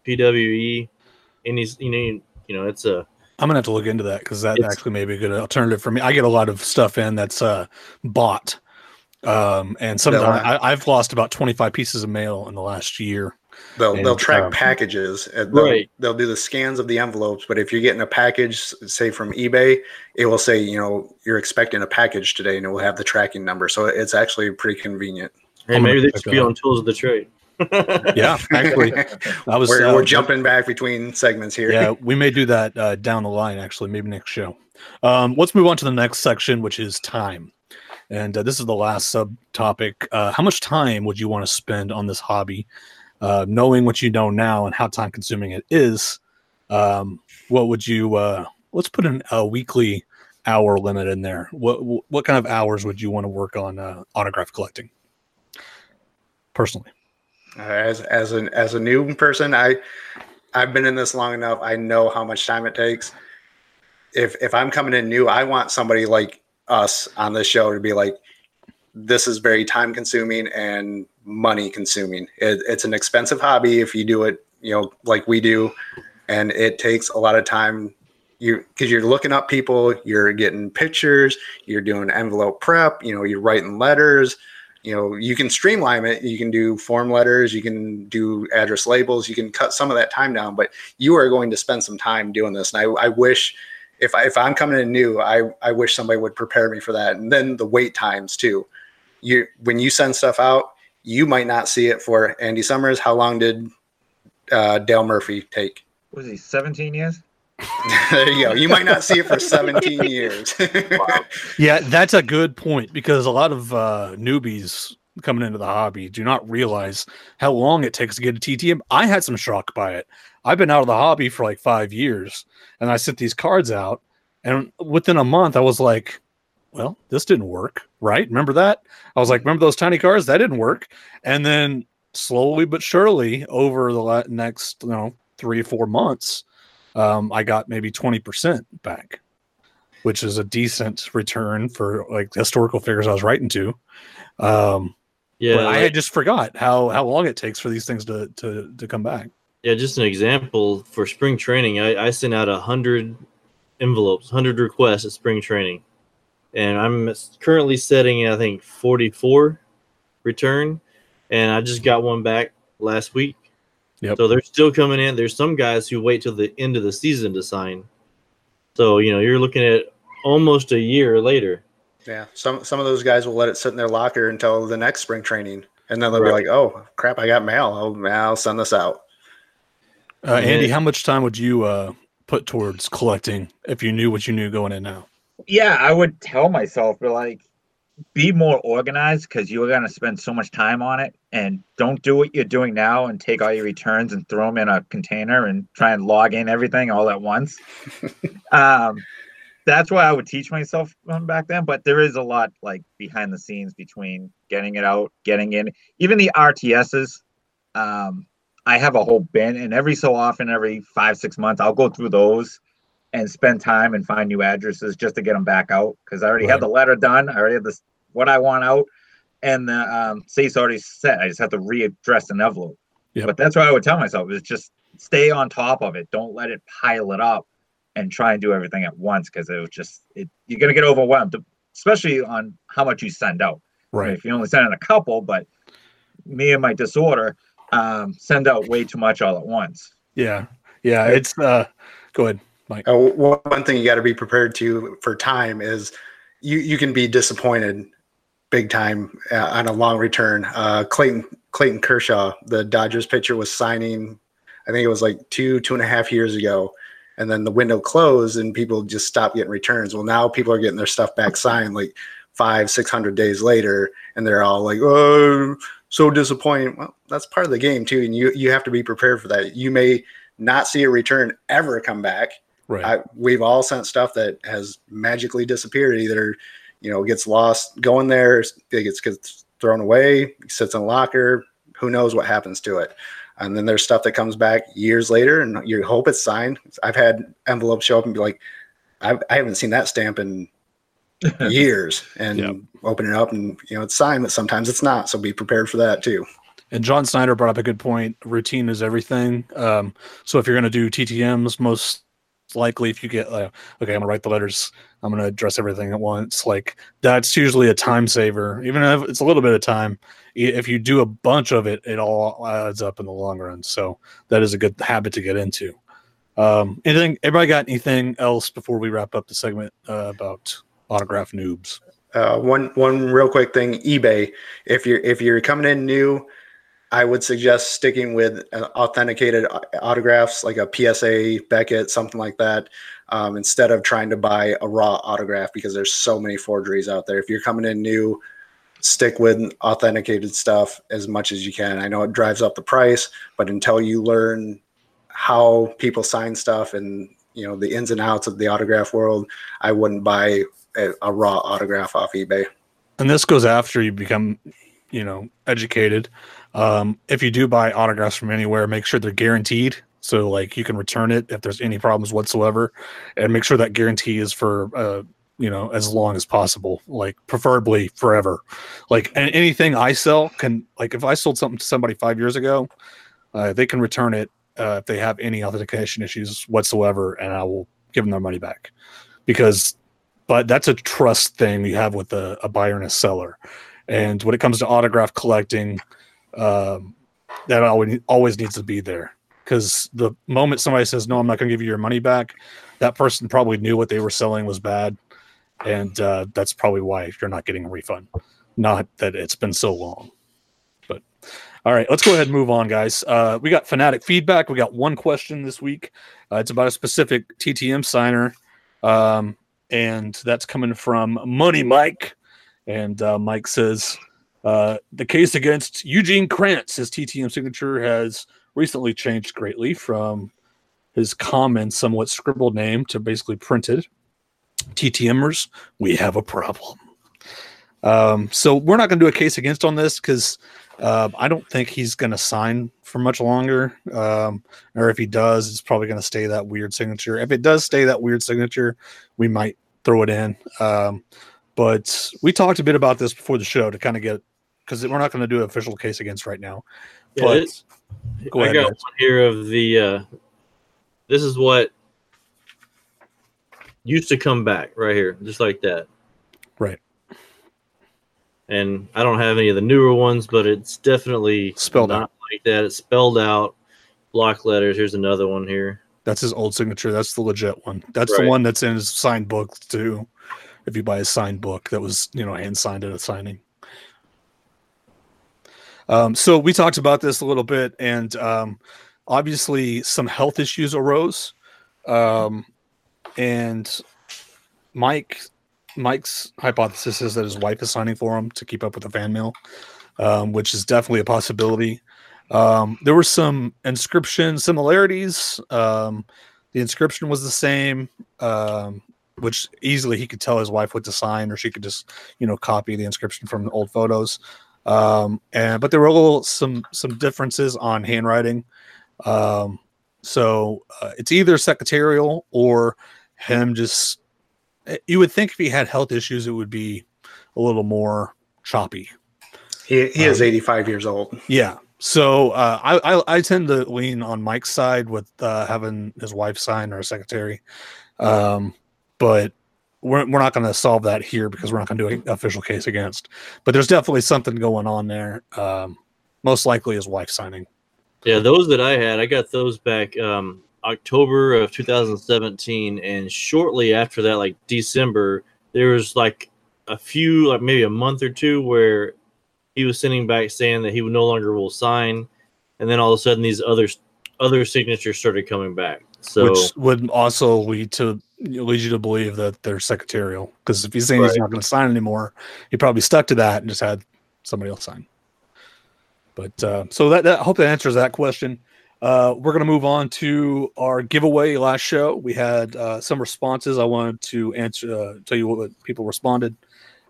D: PWE, any you know, you know, it's a
B: i'm gonna have to look into that because that
D: It's-
B: actually may be a good alternative for me i get a lot of stuff in that's uh bought um and sometimes I, i've lost about 25 pieces of mail in the last year
C: They'll they'll track
B: um,
C: packages. and They'll,
D: Right.
C: They'll do the scans of the envelopes, but if you're getting a package, say from eBay, it will say you know you're expecting a package today, and it will have the tracking number. So it's actually pretty convenient.
D: hey, maybe they
B: check
D: should
B: that
D: be on tools of the trade.
B: yeah actually i was
C: we're,
B: uh,
C: we're jumping back between segments here.
B: yeah we may do that uh, down the line actually maybe next show um, let's move on to the next section which is time and uh, this is the last subtopic uh, how much time would you want to spend on this hobby uh, knowing what you know now and how time consuming it is um, what would you uh, let's put in a weekly hour limit in there what what kind of hours would you want to work on uh, autograph collecting personally
C: as as an as a new person, I I've been in this long enough. I know how much time it takes. If if I'm coming in new, I want somebody like us on this show to be like, this is very time consuming and money consuming. It, it's an expensive hobby if you do it, you know, like we do, and it takes a lot of time. You because you're looking up people, you're getting pictures, you're doing envelope prep, you know, you're writing letters. You know you can streamline it. You can do form letters. You can do address labels. You can cut some of that time down but you are going to spend some time doing this. And i, I wish if, I, if i'm coming in new I, I wish somebody would prepare me for that. And then the wait times too. You when you send stuff out you might not see it for andy summers. How long did uh, dale murphy take?
E: Was he 17 years?
C: there you go. You might not see it for 17 years.
B: Yeah, that's a good point because a lot of uh, newbies coming into the hobby do not realize how long it takes to get a TTM. I had some shock by it. I've been out of the hobby for like five years, and I sent these cards out, and within a month, I was like, "Well, this didn't work, right?" Remember that? I was like, "Remember those tiny cards? That didn't work." And then slowly but surely, over the next, you know, three or four months, um, I got maybe twenty percent back which is a decent return for like the historical figures I was writing to. Um,
D: Yeah,
B: but I
D: like-
B: had just forgot how how long it takes for these things to to to come back.
D: Yeah, just an example for spring training. I, I sent out a hundred envelopes, hundred requests at spring training, and I'm currently setting I think forty four return, and I just got one back last week.
B: Yep.
D: So they're still coming in. There's some guys who wait till the end of the season to sign. So you know you're looking at almost a year later.
C: yeah some some of those guys will let it sit in their locker until the next spring training and then they'll
D: Right.
C: be like, "Oh crap, I got mail. Oh, I'll send this out."
B: Uh, Andy, how much time would you uh, put towards collecting if you knew what you knew going in now?
E: Yeah, I would tell myself, but like, be more organized because you're gonna spend so much time on it, and don't do what you're doing now and take all your returns and throw them in a container and try and log in everything all at once. um, that's what I would teach myself back then. But there is a lot like behind the scenes between getting it out, getting in, even the RTSs. Um, I have a whole bin, and every so often, every five six months, I'll go through those and spend time and find new addresses just to get them back out because I already
B: Right.
E: had the letter done. I already have this what I want out, and the um, safe's already set. I just have to readdress an envelope.
B: Yep.
E: But that's what I would tell myself is just stay on top of it. Don't let it pile it up and try and do everything at once because it was just it, you're gonna get overwhelmed, especially on how much you send out. I mean,
B: Right.
E: If you only send in a couple, but me and my disorder um, send out way too much all at once.
B: Yeah. Yeah. It's uh go ahead.
C: Uh, one one thing you got to be prepared to for time is you you can be disappointed big time uh, on a long return. Uh, Clayton Clayton Kershaw, the Dodgers pitcher, was signing. I think it was like two two and a half years ago, and then the window closed and people just stopped getting returns. Well, now people are getting their stuff back signed like five six hundred days later, and they're all like, "Oh, so disappointing. Well, that's part of the game too, and you you have to be prepared for that. You may not see a return ever come back.
B: Right.
C: I, we've all sent stuff that has magically disappeared. Either, you know, gets lost going there, it gets, gets thrown away, sits in a locker. Who knows what happens to it? And then there's stuff that comes back years later, and you hope it's signed. I've had envelopes show up and be like, I've, I haven't seen that stamp in years, and
B: Yep.
C: open it up and you know it's signed, but sometimes it's not. So be prepared for that too.
B: And John Snyder brought up a good point. Routine is everything. Um, so if you're going to do TTMs, most likely, if you get, uh, okay, I'm going to write the letters, I'm going to address everything at once. Like that's usually a time saver, even if it's a little bit of time. If you do a bunch of it, it all adds up in the long run. So that is a good habit to get into. Um, anything? Everybody got anything else before we wrap up the segment uh, about autograph noobs?
C: Uh, one one real quick thing: eBay. If you're if you're coming in new, I would suggest sticking with uh, authenticated autographs like a PSA Beckett, something like that, um, instead of trying to buy a raw autograph because there's so many forgeries out there. If you're coming in new, stick with authenticated stuff as much as you can. I know it drives up the price, but until you learn how people sign stuff and you know the ins and outs of the autograph world, I wouldn't buy a, a raw autograph off eBay.
B: and this goes after you become you know educated. Um, if you do buy autographs from anywhere make sure they're guaranteed. So like you can return it if there's any problems whatsoever and make sure that guarantee is for uh, you know as long as possible like preferably forever. Like a- anything i sell can like if i sold something to somebody five years ago uh, they can return it uh, if they have any authentication issues whatsoever and i will give them their money back. Because but that's a trust thing you have with a, a buyer and a seller. And when it comes to autograph collecting, um, that always always needs to be there because the moment somebody says no, I'm not going to give you your money back, that person probably knew what they were selling was bad, and uh, that's probably why you're not getting a refund. Not that it's been so long, but all right, let's go ahead and move on, guys. Uh, we got fanatic feedback. We got one question this week. Uh, it's about a specific TTM signer. Um, and that's coming from Money Mike. And uh, Mike says uh, the case against Eugene Kranz, his TTM signature, has recently changed greatly from his common, somewhat scribbled name to basically printed. TTMers, we have a problem. Um, so we're not going to do a case against on this because uh, I don't think he's going to sign for much longer. Um, or if he does, it's probably going to stay that weird signature. If it does stay that weird signature, we might throw it in. Um, but we talked a bit about this before the show to kind of get because we're not going to do an official case against right now.
D: Yeah,
B: But
D: it-
B: go
D: I
B: ahead,
D: got
B: Matt.
D: one here of the. Uh, this is what used to come back right here, just like that.
B: Right.
D: And I don't have any of the newer ones, but it's definitely
B: Spelled
D: not
B: out.
D: like that. It's spelled out, block letters. Here's another one here.
B: That's his old signature. That's the legit one. That's the one that's in his signed book too. If you buy a signed book, that was you know hand signed at a signing. Um, so we talked about this a little bit, and um, obviously some health issues arose. Um, and Mike Mike's hypothesis is that his wife is signing for him to keep up with the fan mail, um, which is definitely a possibility. Um, there were some inscription similarities. Um, the inscription was the same, um, which easily he could tell his wife what to sign, or she could just, you know, copy the inscription from old photos. Um, and but there were little some some differences on handwriting. Um, so uh, it's either secretarial or him just. Eh, You would think if he had health issues, it would be a little more choppy.
C: He, he is
B: Um,
C: 85 years old.
B: Yeah. So uh, I, I I tend to lean on Mike's side with uh, having his wife sign or a secretary, um, but we're we're not going to solve that here because we're not going to do an official case against. But there's definitely something going on there. Um, most likely his wife signing.
D: Yeah, those that I had, I got those back um, October of 2017, and shortly after that, like December, there was like a few, like maybe a month or two, where he was sending back saying that he would no longer will sign, and then all of a sudden these other other signatures started coming back. So
B: which would also lead to lead you to believe that they're secretarial. Because if he's saying he's not going to sign anymore, he probably stuck to that and just had somebody else sign. But uh, so that, that I hope that answers that question. Uh, we're going to move on to our giveaway last show. We had uh, some responses. I wanted to answer, uh, tell you what people responded.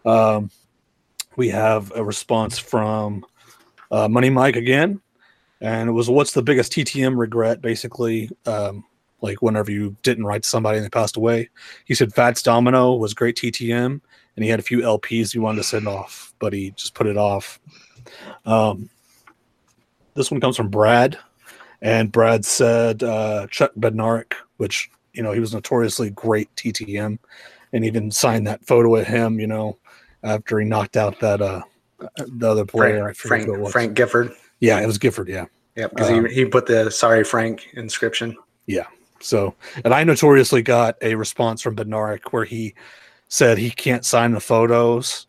B: Um, we have a response from uh, Money Mike again, and it was, "What's the biggest TTM regret?" Basically, um, like whenever you didn't write to somebody and they passed away. He said Fats Domino was great TTM, and he had a few LPs he wanted to send off, but he just put it off. Um, this one comes from Brad, and Brad said uh, Chuck Bednarik, which you know he was notoriously great TTM, and even signed that photo of him, you know, after he knocked out that uh the other player.
C: Frank, Frank,
B: who it was.
C: Frank Gifford.
B: Yeah, it was Gifford. Yeah.
C: Yep, because
B: Um,
C: he, he put the sorry Frank inscription. Yeah.
B: So, and I notoriously got a response from Bednarik where he said he can't sign the photos,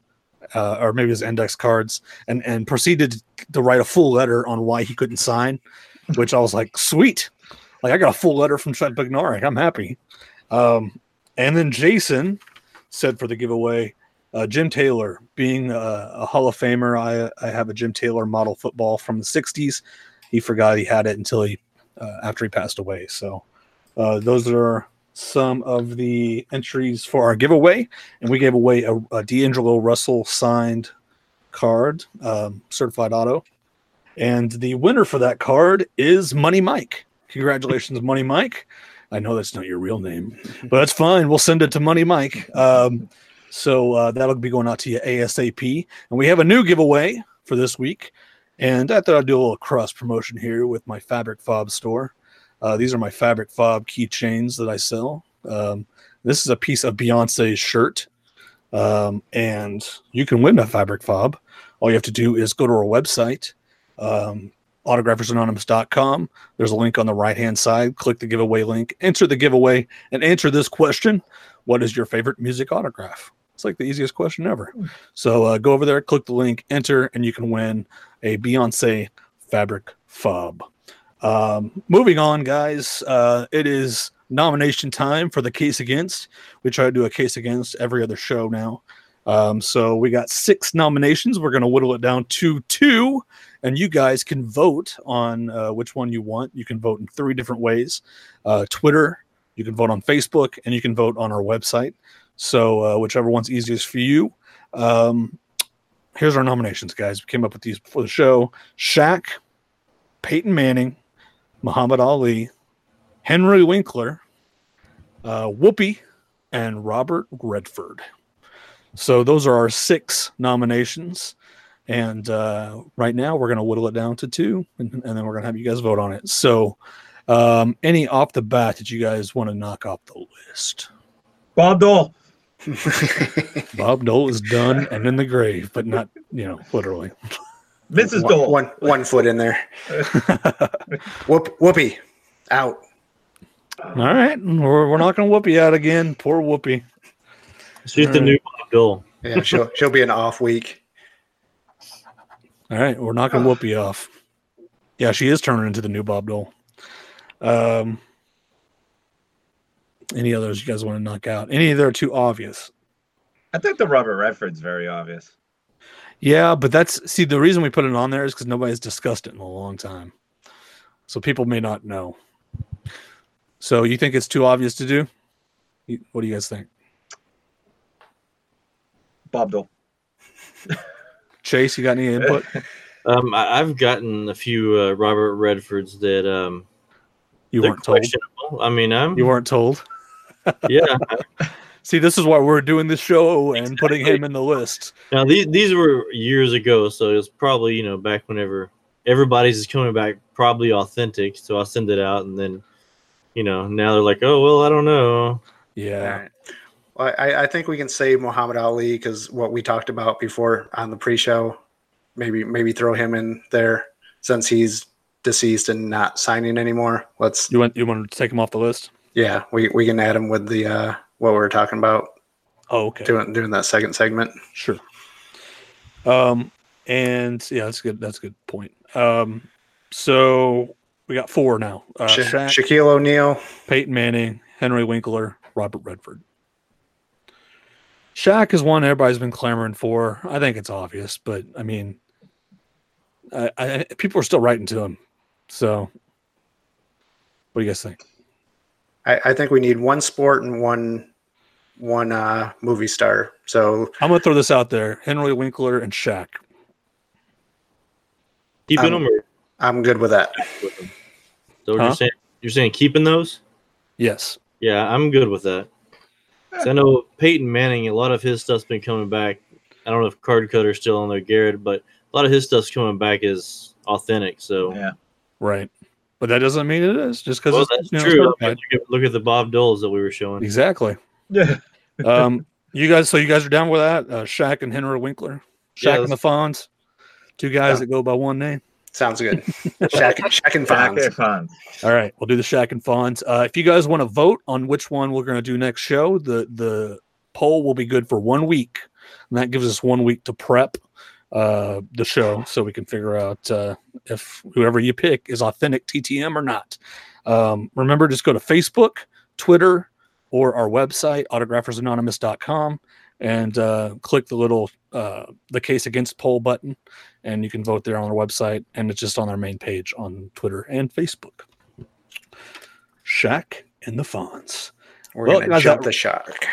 B: uh, or maybe his index cards, and and proceeded to write a full letter on why he couldn't sign, which I was like, sweet, like I got a full letter from Chet Bednarik. I'm happy. Um, and then Jason said for the giveaway, uh, Jim Taylor, being a, a Hall of Famer, I I have a Jim Taylor model football from the '60s. He forgot he had it until he uh, after he passed away. So. Uh, those are some of the entries for our giveaway, and we gave away a, a D'Angelo Russell signed card, um, certified auto, and the winner for that card is Money Mike. Congratulations, Money Mike. I know that's not your real name, but that's fine. We'll send it to Money Mike. Um, so uh, that'll be going out to you ASAP. And we have a new giveaway for this week. And I thought I'd do a little cross promotion here with my Fabric Fob store. Uh, these are my Fabric Fob keychains that I sell. Um, this is a piece of Beyonce's shirt, um, and you can win a Fabric Fob. All you have to do is go to our website, um, autographersanonymous.com. There's a link on the right hand side. Click the giveaway link, enter the giveaway, and answer this question What is your favorite music autograph? It's like the easiest question ever. So uh, go over there, click the link, enter, and you can win a Beyonce Fabric Fob. Um, moving on, guys. Uh, it is nomination time for the case against. We try to do a case against every other show now. Um, so we got six nominations. We're going to whittle it down to two, and you guys can vote on uh, which one you want. You can vote in three different ways uh, Twitter, you can vote on Facebook, and you can vote on our website. So uh, whichever one's easiest for you. Um, here's our nominations, guys. We came up with these before the show Shaq, Peyton Manning, Muhammad Ali, Henry Winkler, uh, Whoopi, and Robert Redford. So those are our six nominations. And uh, right now we're going to whittle it down to two, and, and then we're going to have you guys vote on it. So, um, any off the bat that you guys want to knock off the list?
E: Bob Dole.
B: Bob Dole is done and in the grave, but not, you know, literally.
E: Mrs.
C: One-
E: Dole.
C: one one foot in there. Whoop whoopee. Out.
B: All right. We're, we're not going to whoop you out again. Poor Whoopi.
D: She's the
B: Alright.
D: new Bob Dole.
C: Yeah, she'll she'll be an off week.
B: All right, we're knocking Whoopi off. Yeah, she is turning into the new Bob Dole. Um, any others you guys want to knock out? Any that are too obvious?
E: I think the Robert Redford's very obvious.
B: Yeah, but that's see the reason we put it on there is because nobody's discussed it in a long time, so people may not know. So you think it's too obvious to do? What do you guys think?
E: Bob Dole.
B: Chase, you got any input?
D: Um, I, I've gotten a few uh, Robert Redfords that um,
B: You weren't told.
D: I mean, I'm
B: You weren't told.
D: yeah.
B: See, this is why we're doing this show and putting him in the list.
D: Now these these were years ago, so it's probably you know back whenever everybody's is coming back, probably authentic. So I'll send it out, and then you know now they're like, oh well, I don't know.
B: Yeah.
C: I, I think we can save Muhammad Ali because what we talked about before on the pre-show, maybe maybe throw him in there since he's deceased and not signing anymore. Let's
B: You want you want to take him off the list?
C: yeah, we, we can add him with the uh, what we were talking about
B: Oh, okay.
C: doing doing that second segment.
B: Sure. Um, and yeah, that's good. That's a good point. Um, so we got four now: uh,
C: Sha-
B: Shaq,
C: Shaquille O'Neal.
B: Peyton Manning, Henry Winkler, Robert Redford. Shaq is one everybody's been clamoring for. I think it's obvious, but I mean, I, I, people are still writing to him. So, what do you guys think?
C: I, I think we need one sport and one one uh, movie star. So
B: I'm gonna throw this out there: Henry Winkler and Shaq.
D: Keeping
C: Um,
D: them or
C: I'm good with that.
D: So
B: Huh?
D: you're saying you're saying keeping those?
B: Yes.
D: Yeah, I'm good with that. 'Cause I know Peyton Manning, a lot of his stuff's been coming back. I don't know if Card Cutter's still on there, Garrett, but a lot of his stuff's coming back is authentic. So
E: Yeah.
B: Right. But that doesn't mean it is just because
D: well, that's
B: you know,
D: true.
B: certified.
D: Look, at, look at the Bob Doles that we were showing.
B: Exactly.
E: Yeah.
B: Um, you guys, so you guys are down with that? Uh, Shaq and Henry Winkler,
D: Yeah,
B: Shaq and the Fonz, two guys that go by one name.
C: Sounds good. Shaq, Shaq and
E: Back
C: Fonz.
E: Fonz.
B: All right, we'll do the Shaq and Fonz. Uh, if you guys want to vote on which one we're going to do next show, the the poll will be good for one week, and that gives us one week to prep uh, the show, so we can figure out uh, if whoever you pick is authentic TTM or not. Um, remember, just go to Facebook, Twitter, or our website, autographersanonymous.com, and uh, click the little uh, the case against poll button, and you can vote there on our website, and it's just on our main page on Twitter and Facebook. Shaq and the Fonz.
C: We're
B: Well,
C: gonna jump
B: that-
C: the shark.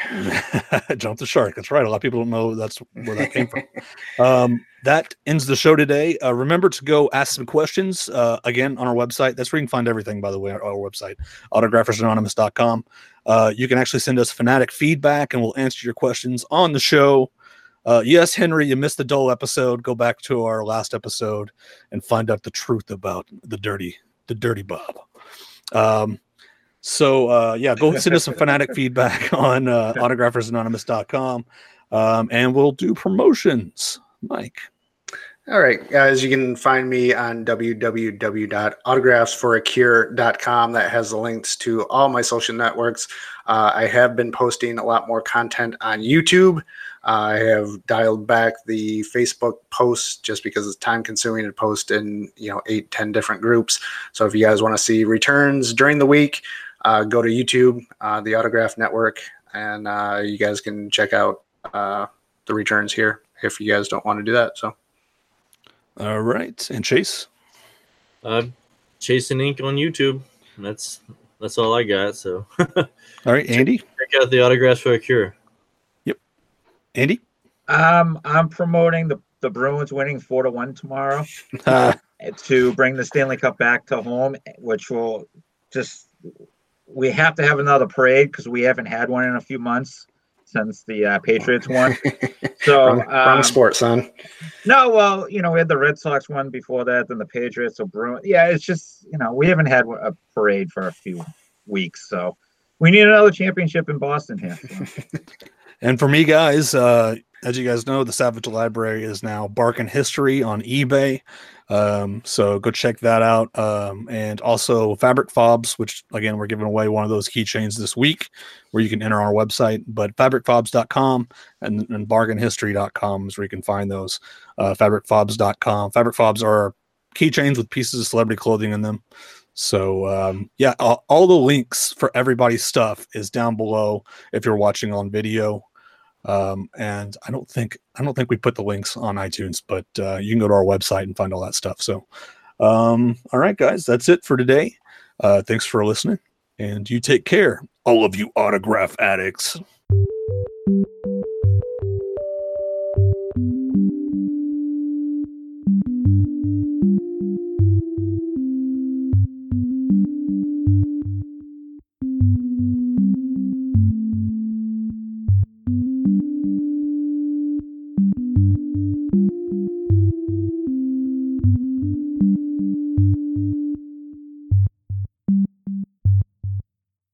B: Jump the shark. That's right. A lot of people don't know that's where that came from. Um, that ends the show today. Uh, remember to go ask some questions uh, again on our website. That's where you can find everything, by the way, our, our website, autographersanonymous.com. Uh, you can actually send us fanatic feedback and we'll answer your questions on the show. Uh, yes, Henry, you missed the Dole episode. Go back to our last episode and find out the truth about the dirty, the dirty Bob. Um, so uh, yeah, go send us some fanatic feedback on uh, autographersanonymous.com um, and we'll do promotions. Mike.
C: All right, guys, you can find me on www.autographsforacure.com. That has the links to all my social networks. Uh, I have been posting a lot more content on YouTube. I have dialed back the Facebook posts just because it's time consuming to post in you know eight, ten different groups. So if you guys want to see returns during the week, uh, go to YouTube, uh, the Autograph Network, and uh, you guys can check out uh, the returns here if you guys don't want to do that. So.
B: All right. And Chase.
D: Uh, Chasing Ink on YouTube. That's that's all I got. So
B: All right. Andy.
D: Check out the autographs for a cure.
B: Andy.
E: Um, I'm promoting the the Bruins winning four to one tomorrow
B: Uh,
E: to bring the Stanley Cup back to home, which will just we have to have another parade because we haven't had one in a few months since the uh, Patriots won. So
C: wrong, wrong
E: um,
C: sport, son.
E: No, well, you know, we had the Red Sox one before that, then the Patriots. So Bruin, yeah, it's just you know we haven't had a parade for a few weeks, so we need another championship in Boston here. so.
B: and for me, guys, uh, as you guys know, the Savage Library is now Bargain History on eBay. Um, so go check that out. Um, and also Fabric Fobs, which again, we're giving away one of those keychains this week where you can enter our website, but fabricfobs.com and, and bargainhistory.com is where you can find those. Uh, fabricfobs.com. Fabric Fobs are keychains with pieces of celebrity clothing in them. So um, yeah, all, all the links for everybody's stuff is down below if you're watching on video. Um, and I don't think I don't think we put the links on iTunes, but uh, you can go to our website and find all that stuff. So, um, all right, guys, that's it for today. Uh, thanks for listening, and you take care, all of you autograph addicts.